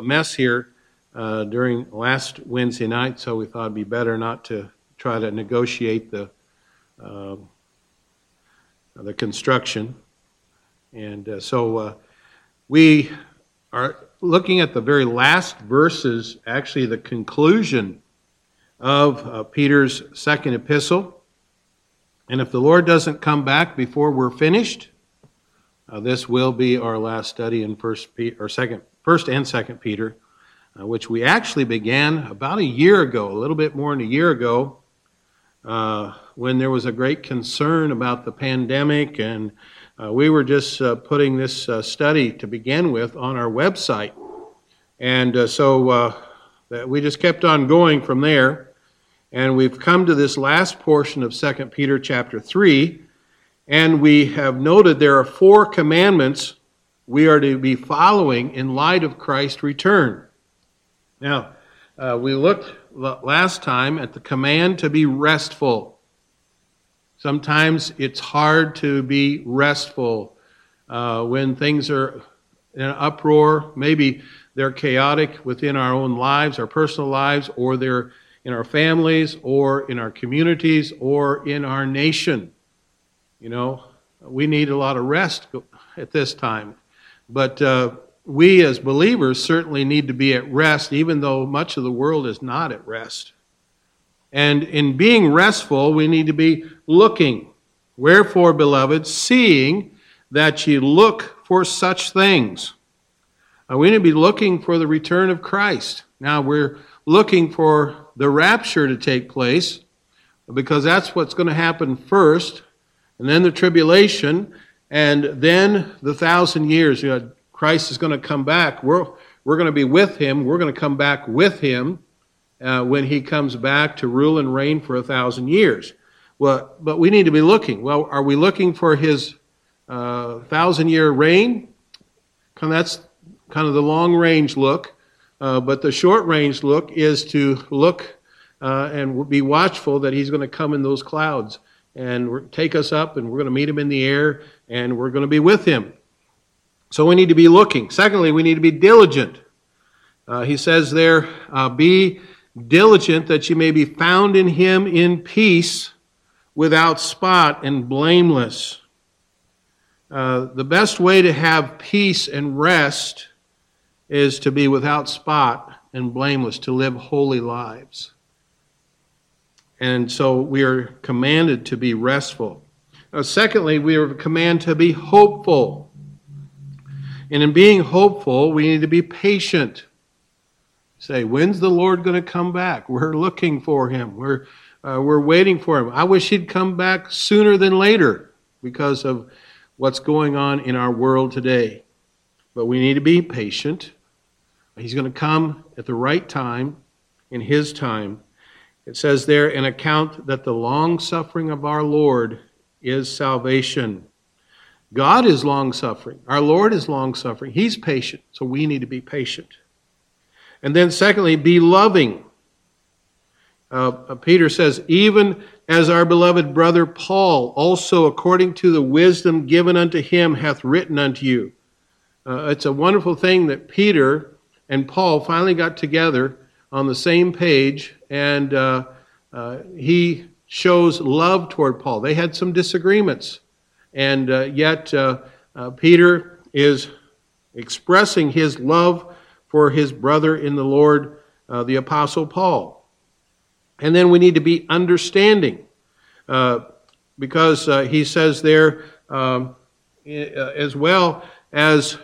a mess here uh, during last Wednesday night, so we thought it'd be better not to try to negotiate the uh, the construction. And uh, so uh, we are looking at the very last verses, actually the conclusion of uh, Peter's second epistle. And if the Lord doesn't come back before we're finished, uh, this will be our last study in First Peter, or Second First and Second Peter, uh, which we actually began about a year ago, a little bit more than a year ago, uh, when there was a great concern about the pandemic, and uh, we were just uh, putting this uh, study to begin with on our website, and so we just kept on going from there, and we've come to this last portion of Second Peter chapter three, and we have noted there are four commandments we are to be following in light of Christ's return. Now, uh, we looked last time at the command to be restful. Sometimes it's hard to be restful uh, when things are in an uproar. Maybe they're chaotic within our own lives, our personal lives, or they're in our families, or in our communities, or in our nation. You know, we need a lot of rest at this time. But uh, we as believers certainly need to be at rest, even though much of the world is not at rest. And in being restful, we need to be looking. Wherefore, beloved, seeing that ye look for such things. We need to be looking for the return of Christ. Now, we're looking for the rapture to take place because that's what's going to happen first, and then the tribulation, and then the thousand years, you know, Christ is going to come back. We're, we're going to be with him. We're going to come back with him uh, when he comes back to rule and reign for a thousand years. Well, but we need to be looking. Well, are we looking for his uh, thousand year reign? And that's kind of the long range look. Uh, but the short range look is to look uh, and be watchful that he's going to come in those clouds and take us up, and we're going to meet him in the air, and we're going to be with him. So we need to be looking. Secondly, we need to be diligent. Uh, he says there, uh, be diligent that you may be found in him in peace, without spot and blameless. Uh, the best way to have peace and rest is to be without spot and blameless, to live holy lives. And so we are commanded to be restful. Secondly, we are commanded to be hopeful. And in being hopeful, we need to be patient. Say, when's the Lord going to come back? We're looking for him. We're, uh, we're waiting for him. I wish he'd come back sooner than later because of what's going on in our world today. But we need to be patient. He's going to come at the right time, in his time. It says there, an account that the long suffering of our Lord is salvation. God is long suffering. Our Lord is long suffering. He's patient, so we need to be patient. And then, secondly, be loving. Uh, Peter says, even as our beloved brother Paul, also according to the wisdom given unto him, hath written unto you. Uh, it's a wonderful thing that Peter and Paul finally got together on the same page, and uh, uh, he shows love toward Paul. They had some disagreements, and uh, yet uh, uh, Peter is expressing his love for his brother in the Lord, the Apostle Paul. And then we need to be understanding, because he says there um, as well as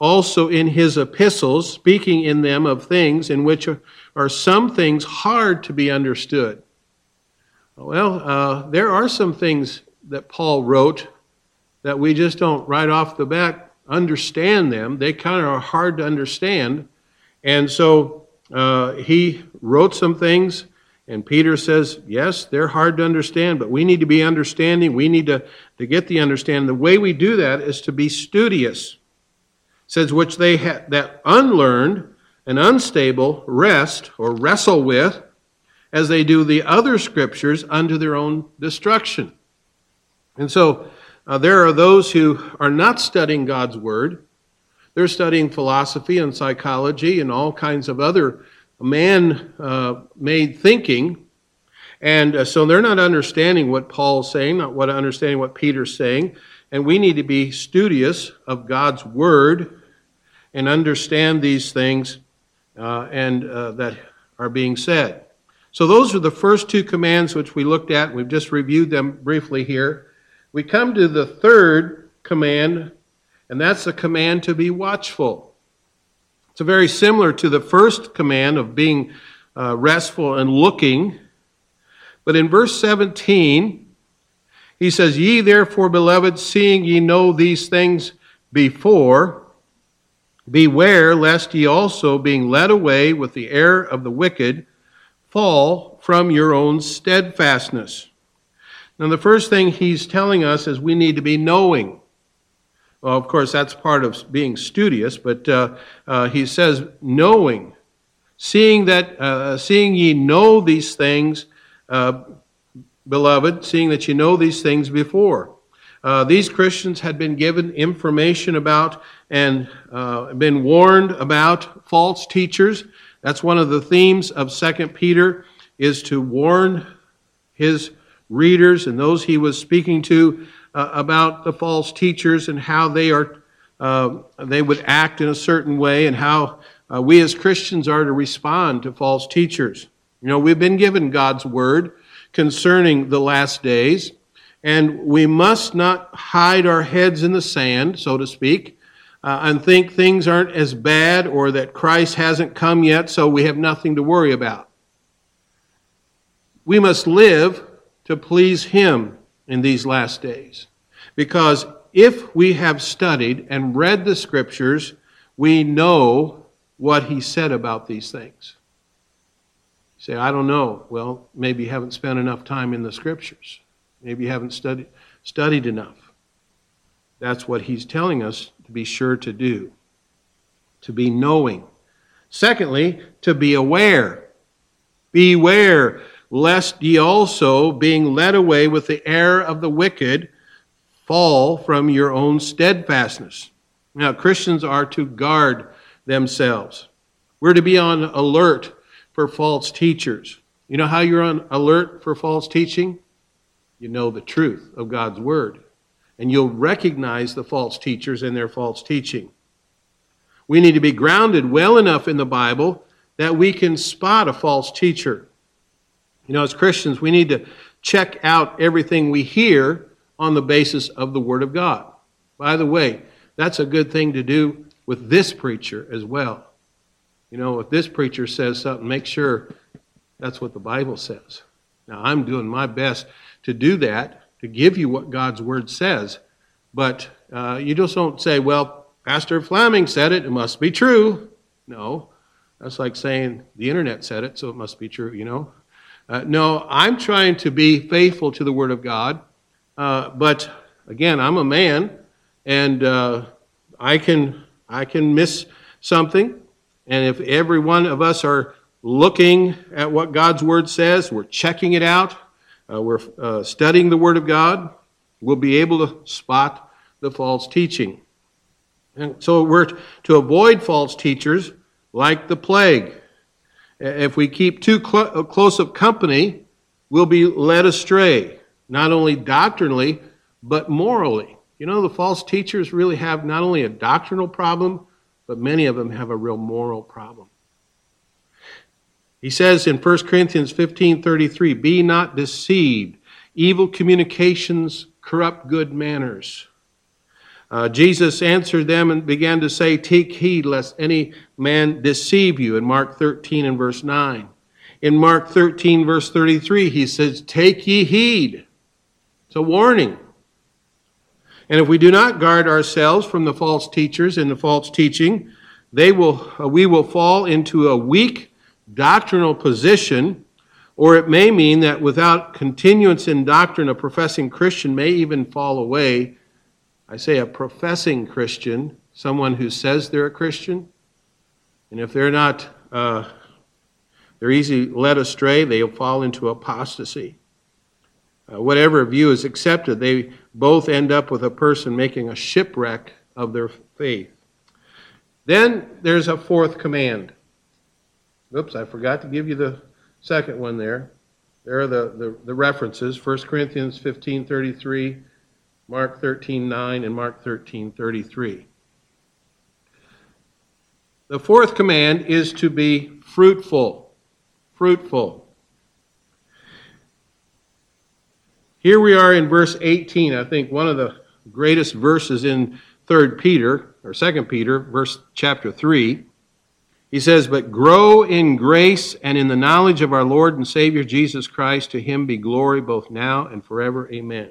also in his epistles, speaking in them of things in which are some things hard to be understood. Well, uh, there are some things that Paul wrote that we just don't right off the bat understand them. They kind of are hard to understand. And so uh, he wrote some things, and Peter says, yes, they're hard to understand, but we need to be understanding. We need to, to get the understanding. The way we do that is to be studious says which they ha- that unlearned and unstable wrest or wrestle with as they do the other scriptures unto their own destruction. And so uh, there are those who are not studying God's word, they're studying philosophy and psychology and all kinds of other man uh, made thinking. And uh, so they're not understanding what Paul's saying, not what understanding what Peter's saying. And we need to be studious of God's word and understand these things uh, and uh, that are being said. So those are the first two commands which we looked at. We've just reviewed them briefly here. We come to the third command, and that's the command to be watchful. It's very similar to the first command of being uh, restful and looking. But in verse 17, he says, Ye therefore, beloved, seeing ye know these things before, beware lest ye also, being led away with the error of the wicked, fall from your own steadfastness. Now, the first thing he's telling us is we need to be knowing. Well, of course, that's part of being studious, but uh, uh, he says, knowing, seeing that, uh, seeing ye know these things, uh, beloved, seeing that you know these things before. Uh, these Christians had been given information about and uh, been warned about false teachers. That's one of the themes of Second Peter is to warn his readers and those he was speaking to uh, about the false teachers and how they are uh, they would act in a certain way and how uh, we as Christians are to respond to false teachers. You know, we've been given God's word concerning the last days, and we must not hide our heads in the sand, so to speak, uh, and think things aren't as bad or that Christ hasn't come yet, so we have nothing to worry about. We must live to please Him in these last days. Because if we have studied and read the Scriptures, we know what He said about these things. You say, I don't know. Well, maybe you haven't spent enough time in the Scriptures. Maybe you haven't studied, studied enough. That's what He's telling us to be sure to do, to be knowing. Secondly, to be aware. Beware lest ye also, being led away with the error of the wicked, fall from your own steadfastness. Now, Christians are to guard themselves. We're to be on alert for false teachers. You know how you're on alert for false teaching? You know the truth of God's Word and you'll recognize the false teachers and their false teaching. We need to be grounded well enough in the Bible that we can spot a false teacher. You know, as Christians, we need to check out everything we hear on the basis of the Word of God. By the way, that's a good thing to do with this preacher as well. You know, if this preacher says something, make sure that's what the Bible says. Now, I'm doing my best to do that to give you what God's Word says. But uh, you just don't say, well, Pastor Fleming said it, it must be true. No, that's like saying the internet said it, so it must be true, you know? Uh, no, I'm trying to be faithful to the Word of God. Uh, but again, I'm a man, and uh, I, can, I can miss something. And if every one of us are looking at what God's Word says, we're checking it out, uh, we're uh, studying the Word of God, we'll be able to spot the false teaching. And so we're to avoid false teachers like the plague. If we keep too cl- uh, close of company, we'll be led astray, not only doctrinally, but morally. You know, the false teachers really have not only a doctrinal problem, but many of them have a real moral problem. He says in 1 Corinthians 15:33, "Be not deceived. Evil communications corrupt good manners." Uh, Jesus answered them and began to say, Take heed lest any man deceive you, in Mark 13 and verse 9. In Mark 13, verse 33, he says, Take ye heed. It's a warning. And if we do not guard ourselves from the false teachers and the false teaching, they will, uh, we will fall into a weak doctrinal position, or it may mean that without continuance in doctrine, a professing Christian may even fall away. I say a professing Christian, someone who says they're a Christian, and if they're not, uh, they're easily led astray, they'll fall into apostasy. Uh, whatever view is accepted, they both end up with a person making a shipwreck of their faith. Then there's a fourth command. Oops, I forgot to give you the second one there. There are the, the, the references 1 Corinthians 15 33, Mark 13 9, and Mark 13 33. The fourth command is to be fruitful. Fruitful. Here we are in verse 18, I think one of the greatest verses in 3rd Peter or 2nd Peter, verse chapter 3. He says, But grow in grace and in the knowledge of our Lord and Savior Jesus Christ. To him be glory both now and forever. Amen.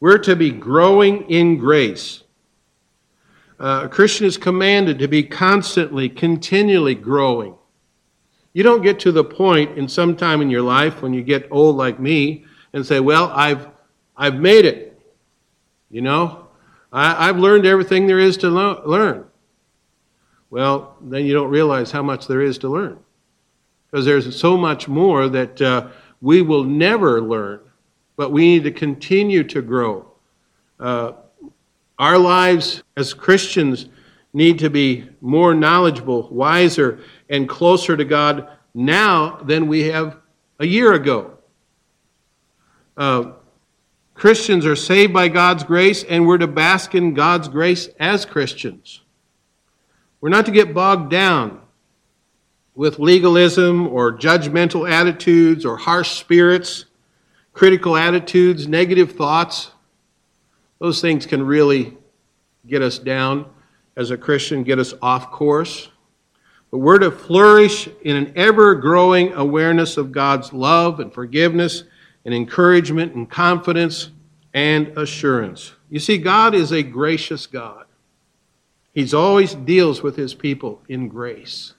We're to be growing in grace. Uh, a Christian is commanded to be constantly, continually growing. You don't get to the point in some time in your life when you get old like me and say, Well, I've, I've made it. You know, I, have learned everything there is to lo- learn. Well, then you don't realize how much there is to learn. Because there's so much more that uh, we will never learn, but we need to continue to grow. Uh, our lives as Christians need to be more knowledgeable, wiser, and closer to God now than we have a year ago. Uh, Christians are saved by God's grace, and we're to bask in God's grace as Christians. We're not to get bogged down with legalism or judgmental attitudes or harsh spirits, critical attitudes, negative thoughts. Those things can really get us down as a Christian, get us off course. But we're to flourish in an ever growing awareness of God's love and forgiveness and encouragement and confidence and assurance. You see, God is a gracious God. He's always deals with his people in grace.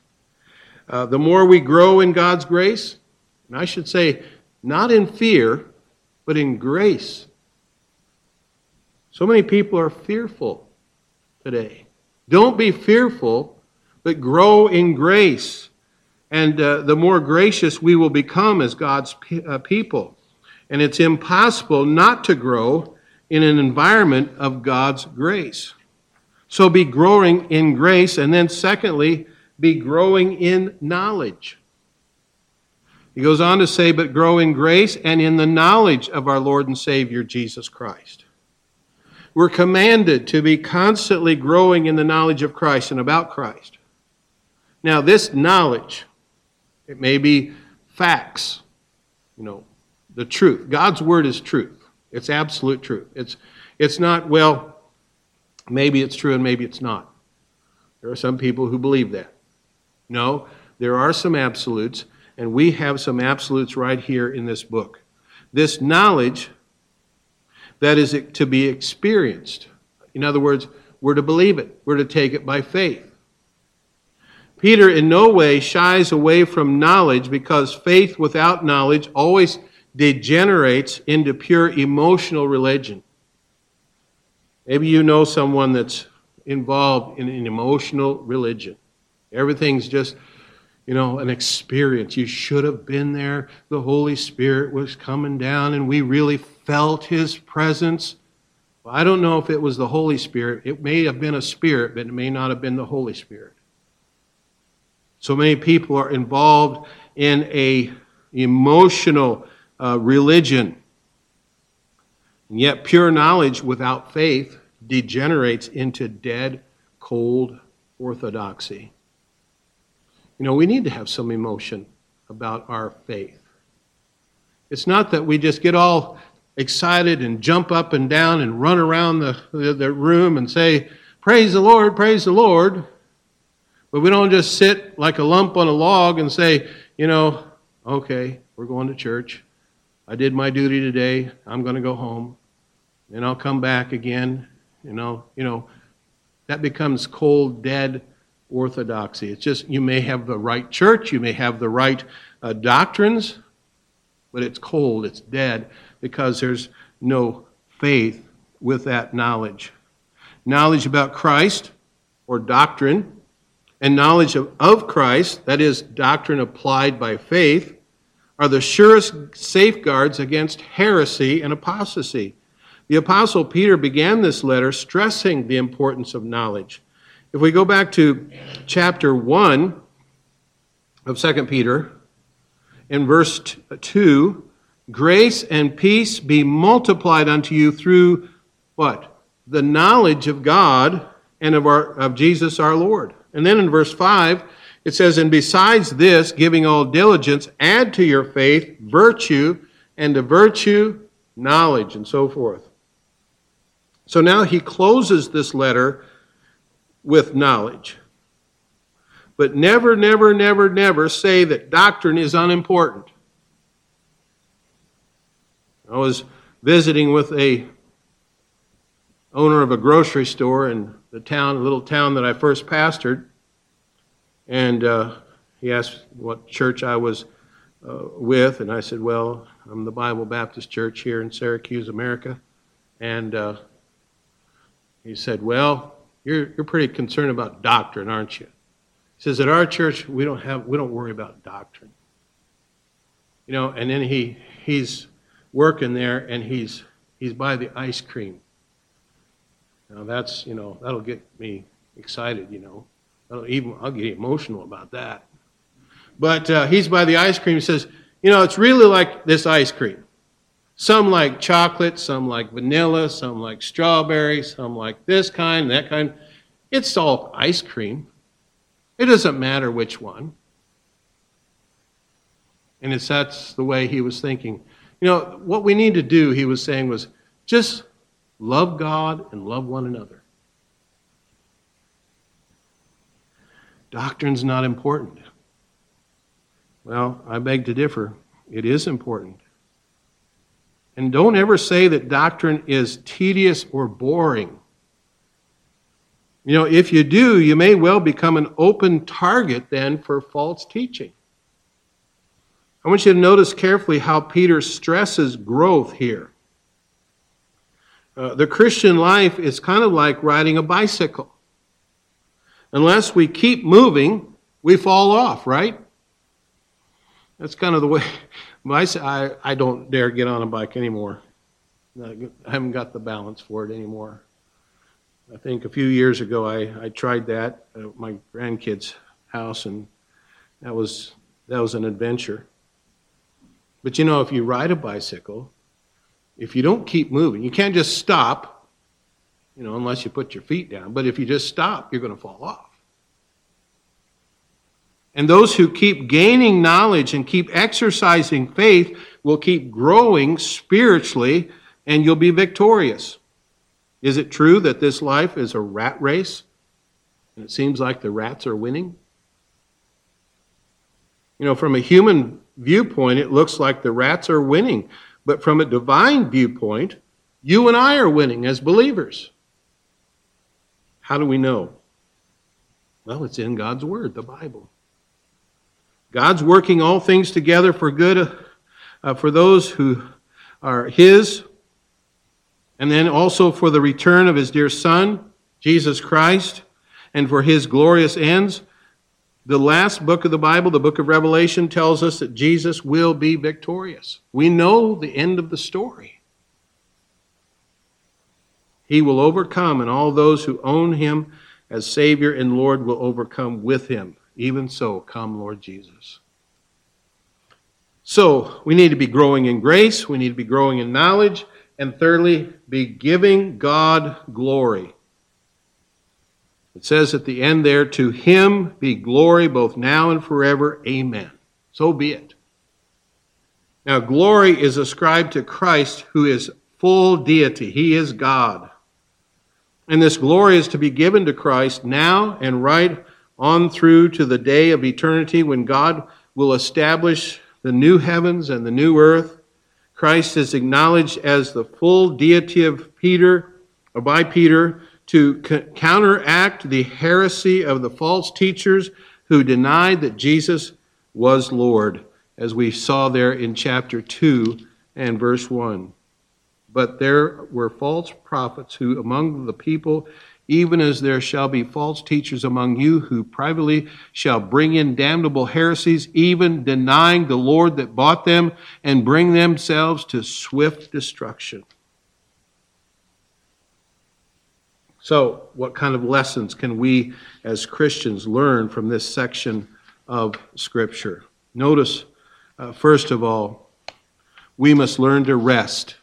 Uh, the more we grow in God's grace, and I should say, not in fear, but in grace. So many people are fearful today. Don't be fearful, but grow in grace. And uh, the more gracious we will become as God's pe- uh, people and it's impossible not to grow in an environment of God's grace. So be growing in grace, and then secondly, be growing in knowledge. He goes on to say, but grow in grace and in the knowledge of our Lord and Savior Jesus Christ. We're commanded to be constantly growing in the knowledge of Christ and about Christ. Now, this knowledge, it may be facts, you know, the truth. God's word is truth. It's absolute truth. It's, it's not, well, maybe it's true and maybe it's not. There are some people who believe that. No, there are some absolutes, and we have some absolutes right here in this book. This knowledge that is to be experienced. In other words, we're to believe it, we're to take it by faith. Peter in no way shies away from knowledge because faith without knowledge always degenerates into pure emotional religion. Maybe you know someone that's involved in an emotional religion. Everything's just, you know, an experience. You should have been there. The Holy Spirit was coming down and we really felt His presence. Well, I don't know if it was the Holy Spirit. It may have been a spirit, but it may not have been the Holy Spirit. So many people are involved in a emotional uh, religion. And yet, pure knowledge without faith degenerates into dead, cold orthodoxy. You know, we need to have some emotion about our faith. It's not that we just get all excited and jump up and down and run around the, the, the room and say, Praise the Lord, praise the Lord. But we don't just sit like a lump on a log and say, you know, okay, we're going to church. I did my duty today. I'm going to go home. And I'll come back again. You know, you know, that becomes cold, dead orthodoxy. It's just you may have the right church, you may have the right uh, doctrines, but it's cold, it's dead because there's no faith with that knowledge. Knowledge about Christ or doctrine, and knowledge of, of Christ, that is, doctrine applied by faith, are the surest safeguards against heresy and apostasy. The Apostle Peter began this letter stressing the importance of knowledge. If we go back to chapter 1 of 2 Peter, in verse 2, grace and peace be multiplied unto you through what? The knowledge of God and of, our, of Jesus our Lord. And then in verse 5, it says, And besides this, giving all diligence, add to your faith virtue, and to virtue, knowledge, and so forth. So now he closes this letter with knowledge. But never, never, never, never say that doctrine is unimportant. I was visiting with a owner of a grocery store in the town, a little town that I first pastored, and uh, he asked what church I was uh, with, and I said, "Well, I'm the Bible Baptist Church here in Syracuse, America." And uh, he said, "Well, you're, you're pretty concerned about doctrine, aren't you? He says, At our church, we don't, have, we don't worry about doctrine. You know, and then he, he's working there and he's, he's by the ice cream. Now that's, you know, that'll get me excited, you know. That'll even, I'll get emotional about that. But uh, he's by the ice cream. He says, You know, it's really like this ice cream. Some like chocolate, some like vanilla, some like strawberry, some like this kind, that kind. It's all ice cream. It doesn't matter which one. And it's that's the way he was thinking. You know, what we need to do, he was saying, was just love God and love one another. Doctrine's not important. Well, I beg to differ. It is important. And don't ever say that doctrine is tedious or boring. You know, if you do, you may well become an open target then for false teaching. I want you to notice carefully how Peter stresses growth here. Uh, the Christian life is kind of like riding a bicycle. Unless we keep moving, we fall off, right? That's kind of the way I, I don't dare get on a bike anymore. I haven't got the balance for it anymore. I think a few years ago I, I tried that at my grandkids' house, and that was that was an adventure. But you know, if you ride a bicycle, if you don't keep moving, you can't just stop, you know, unless you put your feet down. But if you just stop, you're going to fall off. And those who keep gaining knowledge and keep exercising faith will keep growing spiritually and you'll be victorious. Is it true that this life is a rat race and it seems like the rats are winning? You know, from a human viewpoint, it looks like the rats are winning. But from a divine viewpoint, you and I are winning as believers. How do we know? Well, it's in God's Word, the Bible. God's working all things together for good uh, for those who are His, and then also for the return of His dear Son, Jesus Christ, and for His glorious ends. The last book of the Bible, the book of Revelation, tells us that Jesus will be victorious. We know the end of the story. He will overcome, and all those who own Him as Savior and Lord will overcome with Him. Even so, come, Lord Jesus. So, we need to be growing in grace, we need to be growing in knowledge, and thirdly, be giving God glory. It says at the end there, To him be glory both now and forever. Amen. So be it. Now, glory is ascribed to Christ, who is full deity. He is God. And this glory is to be given to Christ now and right on through to the day of eternity when God will establish the new heavens and the new earth. Christ is acknowledged as the full deity of Peter, or by Peter, to counteract the heresy of the false teachers who denied that Jesus was Lord, as we saw there in chapter 2 and verse 1. But there were false prophets who among the people even as there shall be false teachers among you who privately shall bring in damnable heresies, even denying the Lord that bought them, and bring themselves to swift destruction. So, what kind of lessons can we as Christians learn from this section of Scripture? Notice, uh, first of all, we must learn to rest.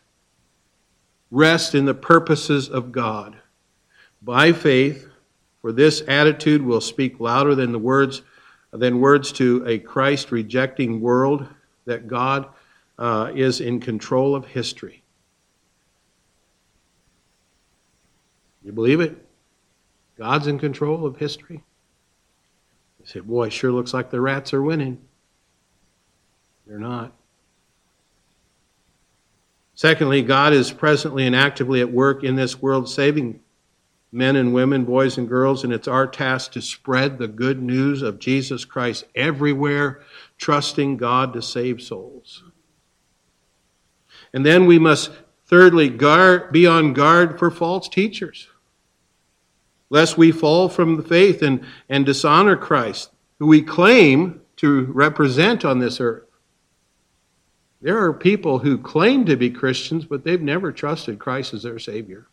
Rest in the purposes of God. By faith, for this attitude will speak louder than the words than words to a Christ rejecting world that God uh, is in control of history. You believe it? God's in control of history. You say, boy, sure looks like the rats are winning. They're not. Secondly, God is presently and actively at work in this world, saving men and women, boys and girls, and it's our task to spread the good news of Jesus Christ everywhere, trusting God to save souls. And then we must, thirdly, guard, be on guard for false teachers lest we fall from the faith and, and dishonor Christ, who we claim to represent on this earth. There are people who claim to be Christians, but they've never trusted Christ as their Savior.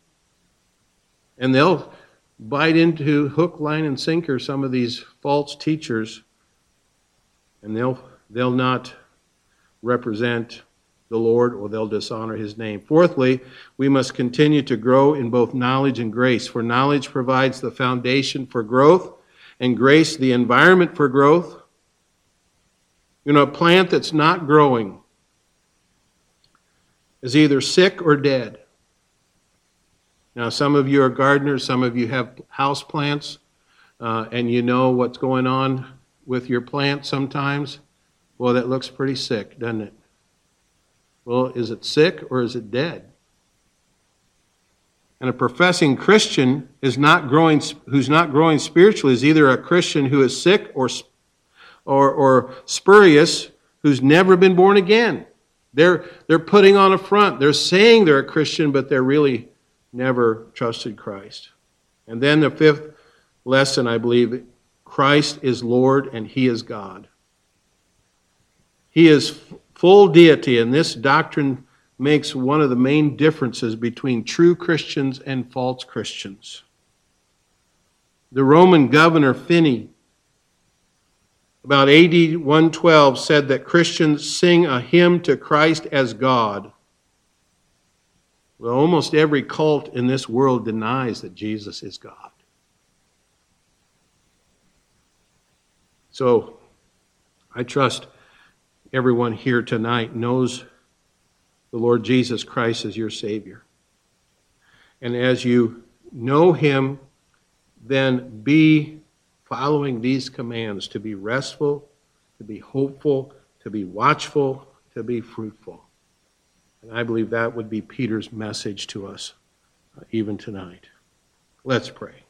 And they'll bite into hook, line, and sinker some of these false teachers, and they'll, they'll not represent the Lord or they'll dishonor his name. Fourthly, we must continue to grow in both knowledge and grace, for knowledge provides the foundation for growth and grace the environment for growth. You know, a plant that's not growing is either sick or dead. Now, some of you are gardeners, some of you have house plants, uh, and you know what's going on with your plant sometimes. Well, that looks pretty sick, doesn't it? Well, is it sick or is it dead? And a professing Christian is not growing, who's not growing spiritually is either a Christian who is sick or, or, or spurious who's never been born again. They're, they're putting on a front. They're saying they're a Christian, but they're really never trusted Christ. And then the fifth lesson, I believe, Christ is Lord and He is God. He is full deity, and this doctrine makes one of the main differences between true Christians and false Christians. The Roman governor Pliny, about AD 112, said that Christians sing a hymn to Christ as God. Well, almost every cult in this world denies that Jesus is God. So, I trust everyone here tonight knows the Lord Jesus Christ as your Savior. And as you know Him, then be following these commands to be restful, to be hopeful, to be watchful, to be fruitful. And I believe that would be Peter's message to us uh, even tonight. Let's pray.